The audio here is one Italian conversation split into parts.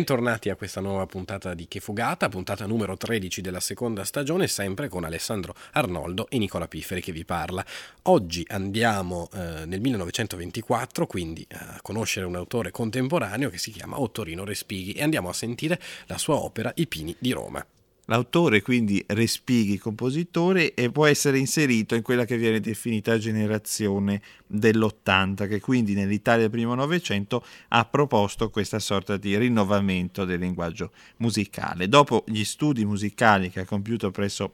Bentornati a questa nuova puntata di Che Fugata, puntata numero 13 della seconda stagione, sempre con Alessandro Arnoldo e Nicola Pifferi che vi parla. Oggi andiamo eh, nel 1924, quindi a conoscere un autore contemporaneo che si chiama Ottorino Respighi e andiamo a sentire la sua opera I Pini di Roma. L'autore quindi Respighi, compositore, e può essere inserito in quella che viene definita generazione dell'80, che quindi nell'Italia del primo Novecento ha proposto questa sorta di rinnovamento del linguaggio musicale. Dopo gli studi musicali che ha compiuto presso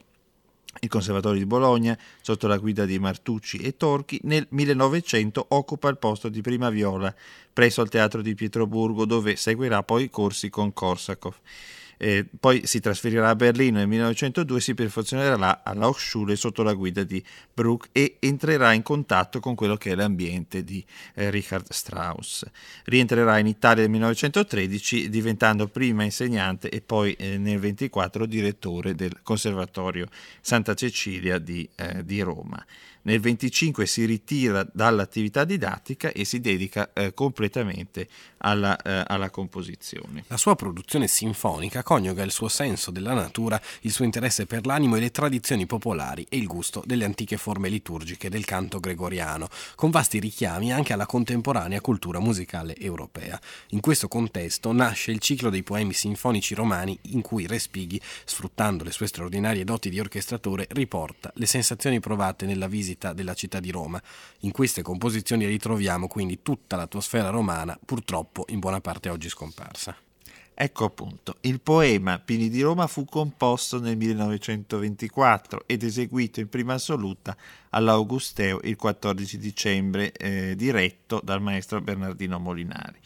il Conservatorio di Bologna, sotto la guida di Martucci e Torchi, nel 1900 occupa il posto di prima viola presso il Teatro di Pietroburgo, dove seguirà poi i corsi con Korsakov. Eh, poi si trasferirà a Berlino nel 1902 e si perfezionerà alla Hochschule sotto la guida di Bruch e entrerà in contatto con quello che è l'ambiente di eh, Richard Strauss. Rientrerà in Italia nel 1913 diventando prima insegnante e poi eh, nel 1924 direttore del Conservatorio Santa Cecilia di, eh, di Roma. Nel 25 si ritira dall'attività didattica e si dedica eh, completamente alla, eh, alla, composizione. La sua produzione sinfonica coniuga il suo senso della natura, il suo interesse per l'animo e le tradizioni popolari e il gusto delle antiche forme liturgiche del canto gregoriano, con vasti richiami anche alla contemporanea cultura musicale europea. In questo contesto nasce il ciclo dei poemi sinfonici romani in cui Respighi, sfruttando le sue straordinarie doti di orchestratore, riporta le sensazioni provate nella visita visita della città di Roma. In queste composizioni ritroviamo quindi tutta l'atmosfera romana, purtroppo in buona parte oggi scomparsa. Ecco appunto, il poema Pini di Roma fu composto nel 1924 ed eseguito in prima assoluta all'Augusteo il 14 dicembre, eh, diretto dal maestro Bernardino Molinari.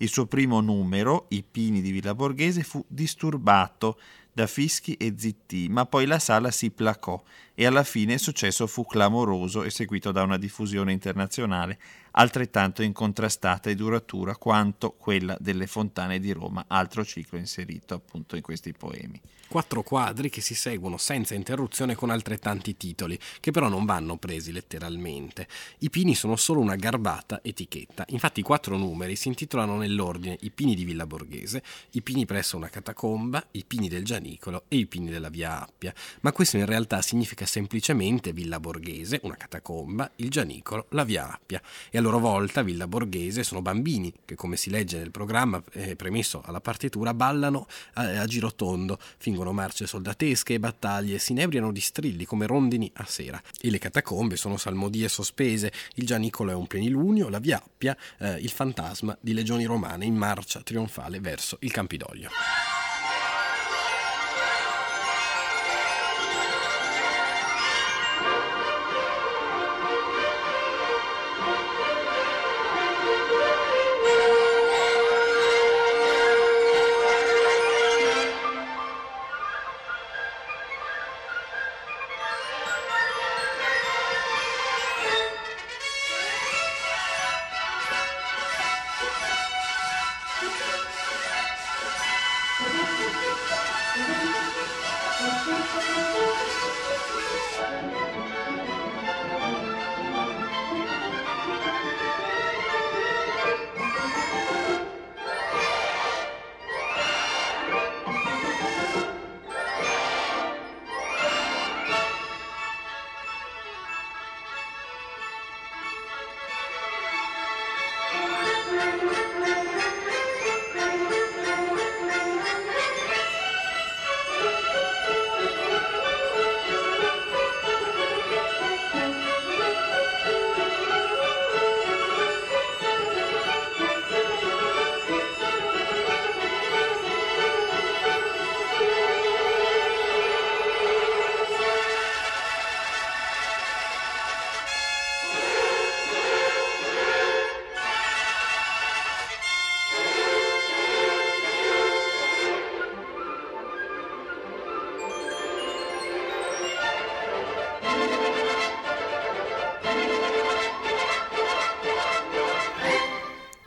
Il suo primo numero, I Pini di Villa Borghese, fu disturbato da fischi e zitti, ma poi la sala si placò e alla fine il successo fu clamoroso e seguito da una diffusione internazionale altrettanto incontrastata e duratura quanto quella delle fontane di Roma, altro ciclo inserito appunto in questi poemi. Quattro quadri che si seguono senza interruzione con altrettanti titoli, che però non vanno presi letteralmente. I pini sono solo una garbata etichetta. Infatti i quattro numeri si intitolano nell'ordine I pini di Villa Borghese, I pini presso una catacomba, I pini del Gianicolo e I pini della Via Appia. Ma questo in realtà significa semplicemente Villa Borghese, una catacomba, il Gianicolo, la Via Appia. E a loro volta Villa Borghese sono bambini che, come si legge nel programma eh, premesso alla partitura, ballano a, a girotondo fin Fingono marce soldatesche e battaglie, si inebriano di strilli come rondini a sera. E le catacombe sono salmodie sospese, il Gianicolo è un plenilunio, la Via Appia, eh, il fantasma di legioni romane in marcia trionfale verso il Campidoglio.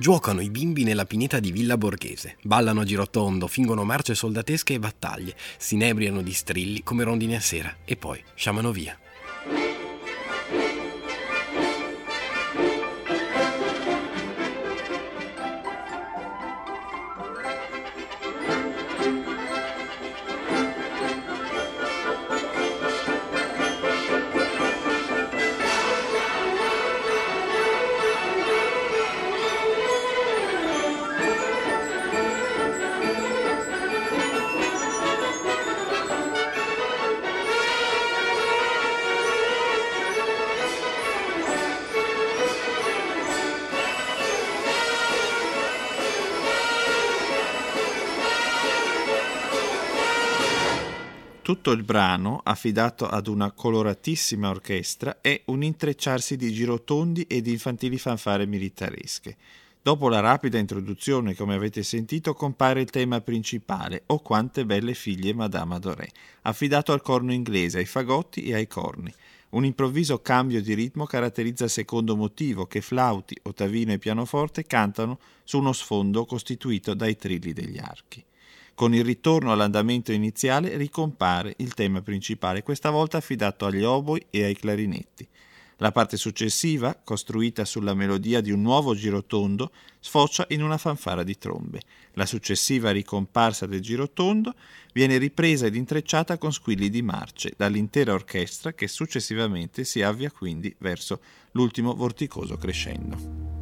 Giocano i bimbi nella pineta di Villa Borghese, ballano a girotondo, fingono marce soldatesche e battaglie, si inebriano di strilli come rondini a sera e poi sciamano via. Tutto il brano, affidato ad una coloratissima orchestra, è un intrecciarsi di girotondi e di infantili fanfare militaresche. Dopo la rapida introduzione, come avete sentito, compare il tema principale, O quante belle figlie Madame Adoré, affidato al corno inglese, ai fagotti e ai corni. Un improvviso cambio di ritmo caratterizza il secondo motivo, che flauti, ottavino e pianoforte cantano su uno sfondo costituito dai trilli degli archi. Con il ritorno all'andamento iniziale ricompare il tema principale, questa volta affidato agli oboi e ai clarinetti. La parte successiva, costruita sulla melodia di un nuovo girotondo, sfocia in una fanfara di trombe. La successiva ricomparsa del girotondo viene ripresa ed intrecciata con squilli di marce dall'intera orchestra che successivamente si avvia quindi verso l'ultimo vorticoso crescendo.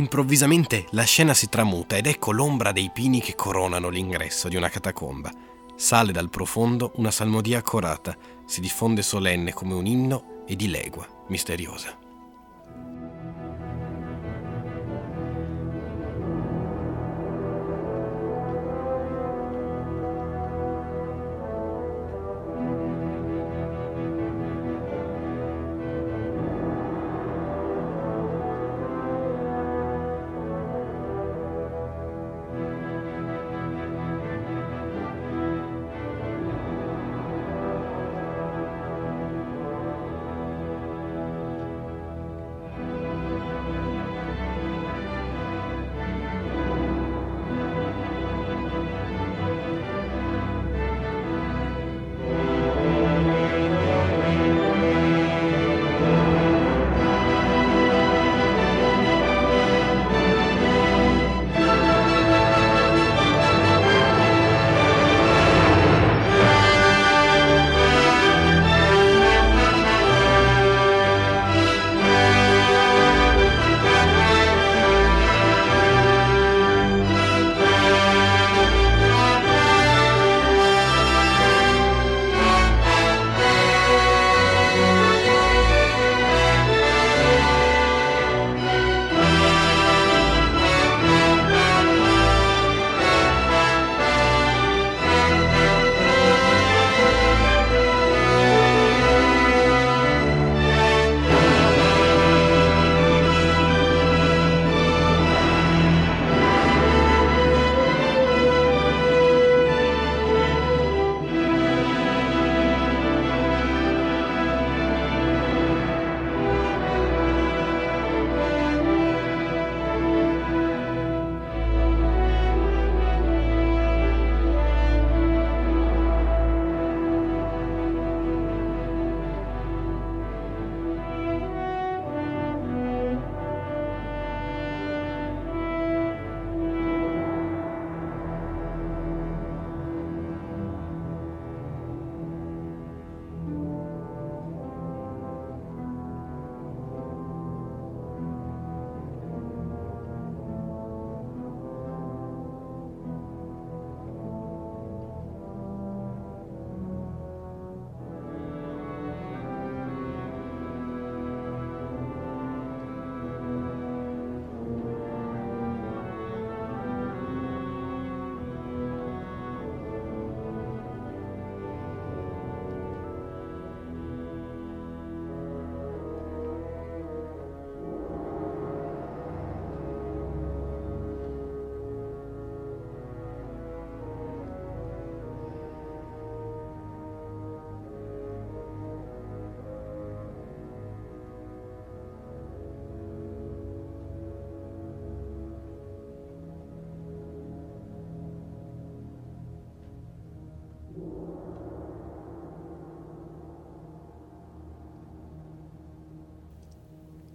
Improvvisamente la scena si tramuta ed ecco l'ombra dei pini che coronano l'ingresso di una catacomba. Sale dal profondo una salmodia accorata, si diffonde solenne come un inno e dilegua, misteriosa.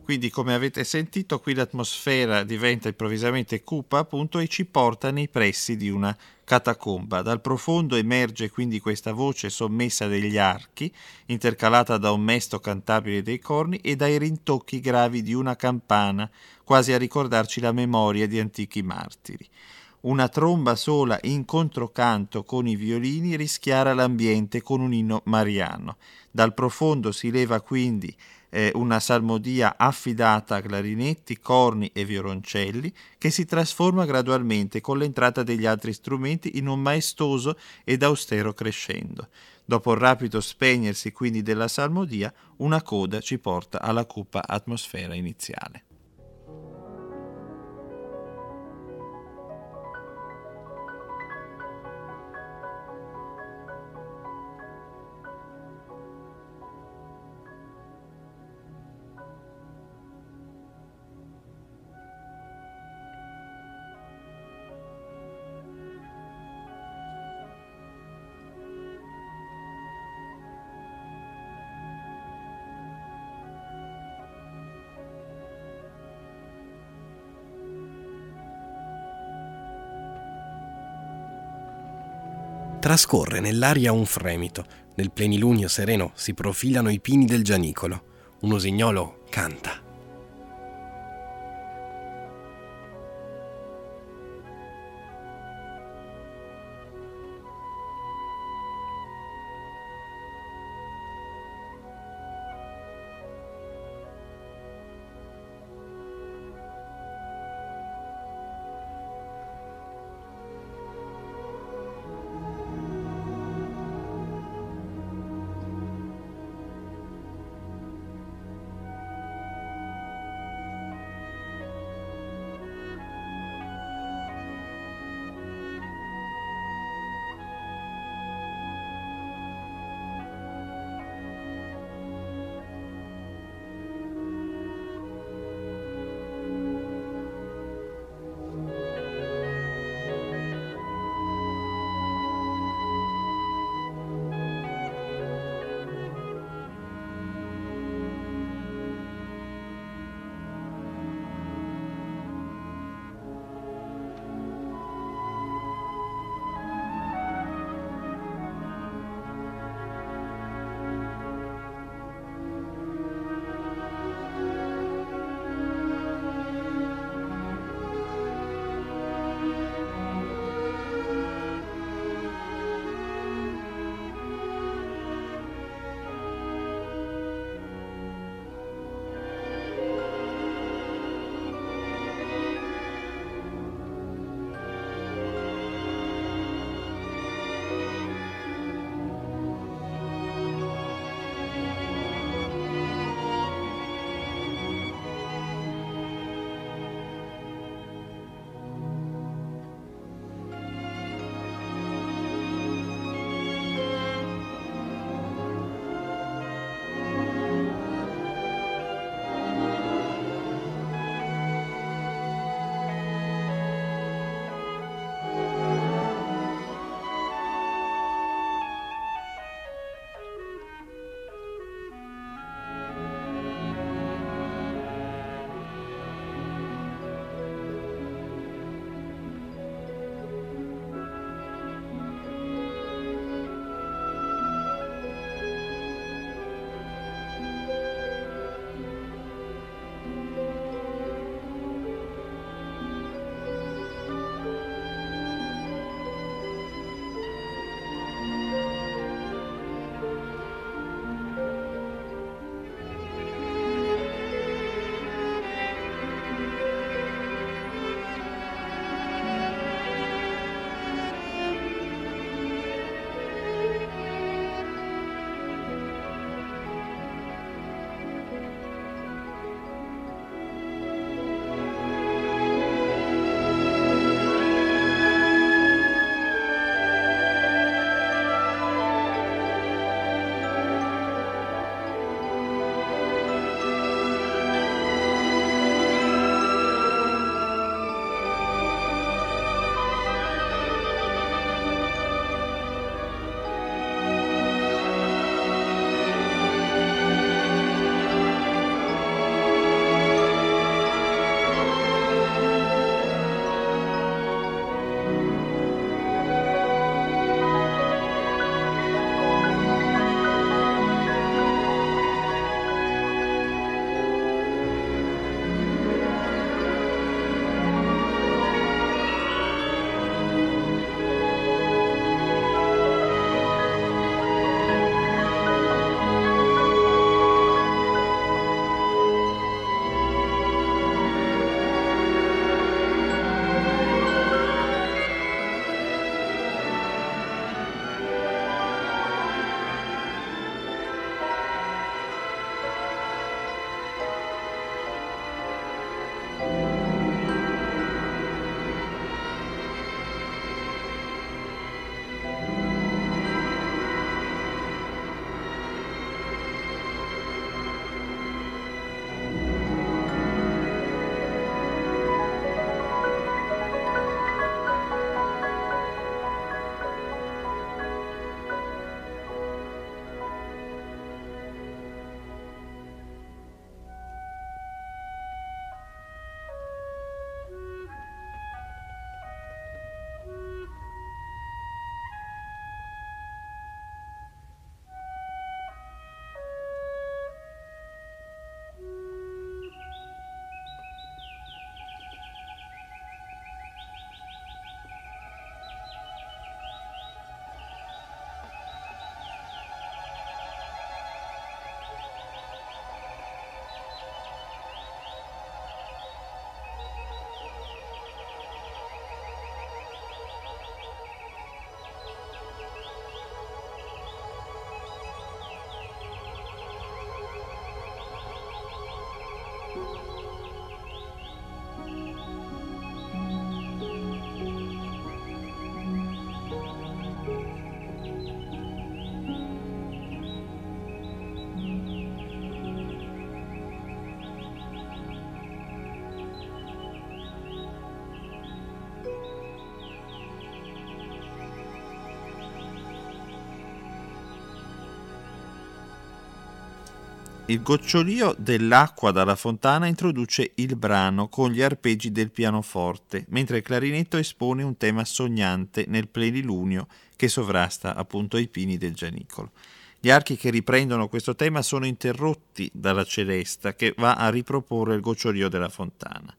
Quindi, come avete sentito, qui l'atmosfera diventa improvvisamente cupa, appunto, e ci porta nei pressi di una catacomba. Dal profondo emerge quindi questa voce sommessa degli archi, intercalata da un mesto cantabile dei corni e dai rintocchi gravi di una campana, quasi a ricordarci la memoria di antichi martiri. Una tromba sola in controcanto con i violini rischiara l'ambiente con un inno mariano. Dal profondo si leva quindi eh, una salmodia affidata a clarinetti, corni e violoncelli che si trasforma gradualmente con l'entrata degli altri strumenti in un maestoso ed austero crescendo. Dopo il rapido spegnersi quindi della salmodia, una coda ci porta alla cupa atmosfera iniziale. Trascorre nell'aria un fremito, nel plenilunio sereno si profilano i pini del gianicolo, un usignolo canta. Il gocciolio dell'acqua dalla fontana introduce il brano con gli arpeggi del pianoforte, mentre il clarinetto espone un tema sognante nel plenilunio che sovrasta appunto i pini del Gianicolo. Gli archi che riprendono questo tema sono interrotti dalla celesta che va a riproporre il gocciolio della fontana.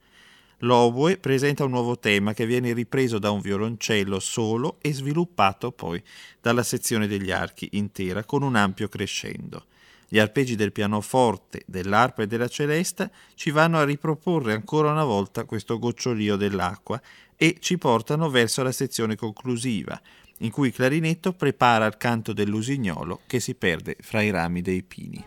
L'oboe presenta un nuovo tema che viene ripreso da un violoncello solo e sviluppato poi dalla sezione degli archi intera con un ampio crescendo. Gli arpeggi del pianoforte, dell'arpa e della celesta ci vanno a riproporre ancora una volta questo gocciolio dell'acqua e ci portano verso la sezione conclusiva, in cui il clarinetto prepara il canto dell'usignolo che si perde fra i rami dei pini.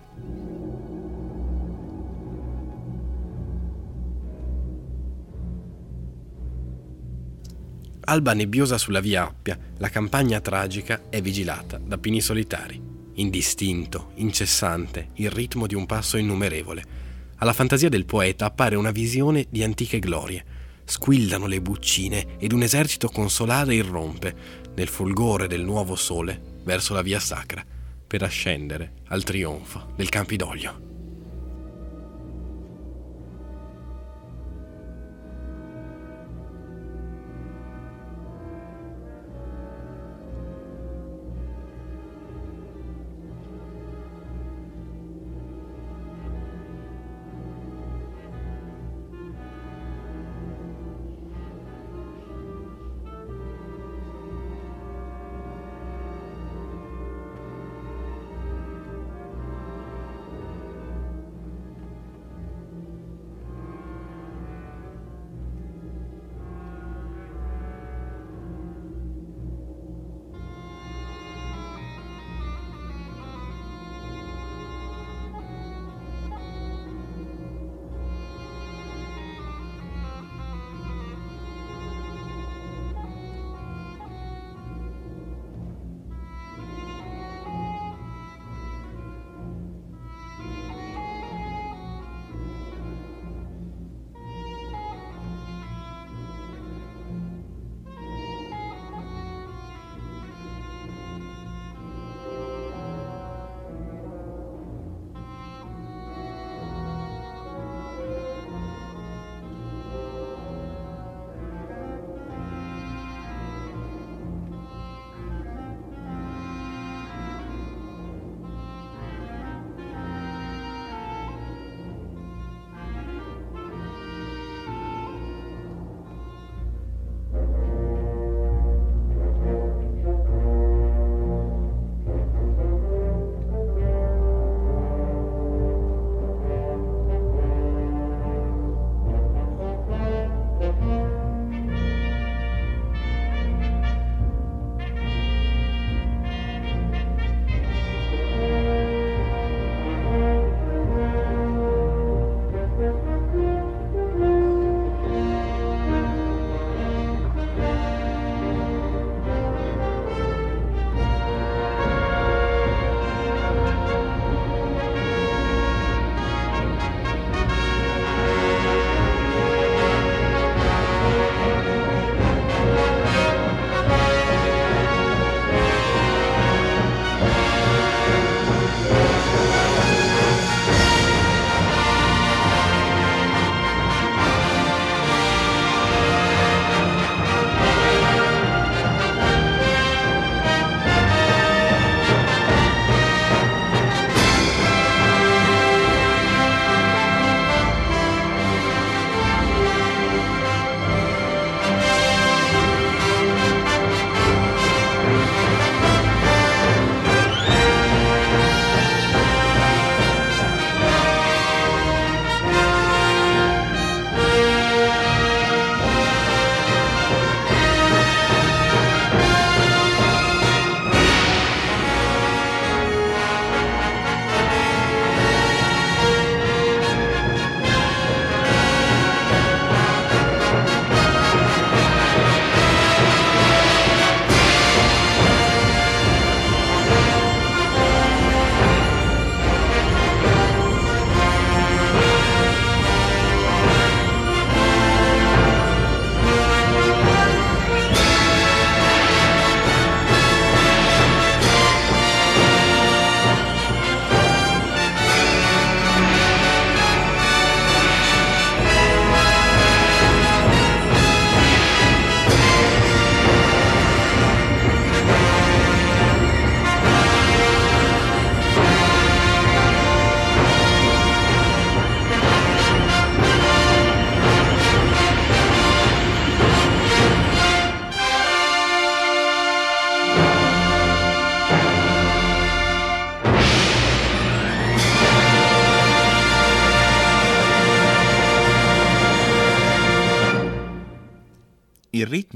Alba nebbiosa sulla via Appia, la campagna tragica è vigilata da pini solitari indistinto, incessante, il ritmo di un passo innumerevole. Alla fantasia del poeta appare una visione di antiche glorie. Squillano le buccine ed un esercito consolare irrompe, nel fulgore del nuovo sole, verso la via sacra, per ascendere al trionfo del Campidoglio.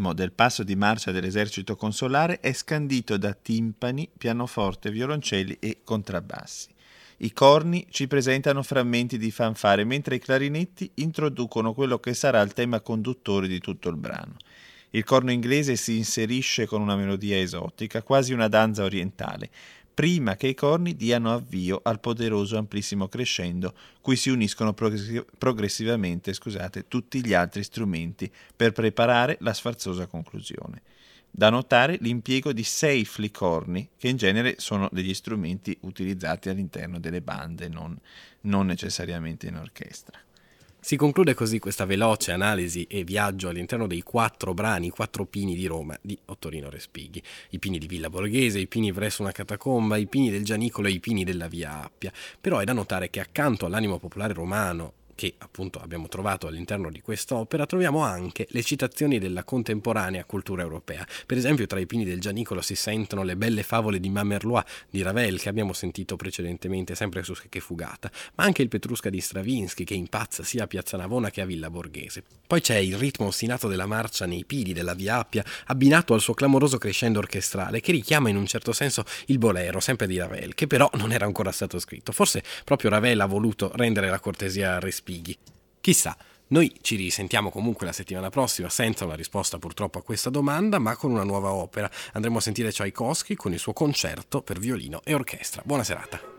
Ritmo del passo di marcia dell'esercito consolare è scandito da timpani, pianoforte, violoncelli e contrabbassi. I corni ci presentano frammenti di fanfare, mentre i clarinetti introducono quello che sarà il tema conduttore di tutto il brano. Il corno inglese si inserisce con una melodia esotica, quasi una danza orientale, prima che i corni diano avvio al poderoso amplissimo crescendo, cui si uniscono progressivamente scusate, tutti gli altri strumenti per preparare la sfarzosa conclusione. Da notare l'impiego di sei flicorni, che in genere sono degli strumenti utilizzati all'interno delle bande, non, non necessariamente in orchestra. Si conclude così questa veloce analisi e viaggio all'interno dei quattro brani, i quattro pini di Roma di Ottorino Respighi. I pini di Villa Borghese, i pini presso una catacomba, i pini del Gianicolo e i pini della Via Appia. Però è da notare che accanto all'animo popolare romano che appunto abbiamo trovato all'interno di quest'opera, troviamo anche le citazioni della contemporanea cultura europea. Per esempio, tra i pini del Gianicolo si sentono le belle favole di Mamerlois di Ravel, che abbiamo sentito precedentemente sempre su Che Fugata, ma anche il Petrusca di Stravinsky, che impazza sia a Piazza Navona che a Villa Borghese. Poi c'è il ritmo ostinato della marcia nei pini della Via Appia, abbinato al suo clamoroso crescendo orchestrale, che richiama in un certo senso il bolero, sempre di Ravel, che però non era ancora stato scritto. Forse proprio Ravel ha voluto rendere la cortesia responsabile Spighi. Chissà, noi ci risentiamo comunque la settimana prossima senza una risposta purtroppo a questa domanda, ma con una nuova opera. Andremo a sentire Tchaikovsky con il suo concerto per violino e orchestra. Buona serata.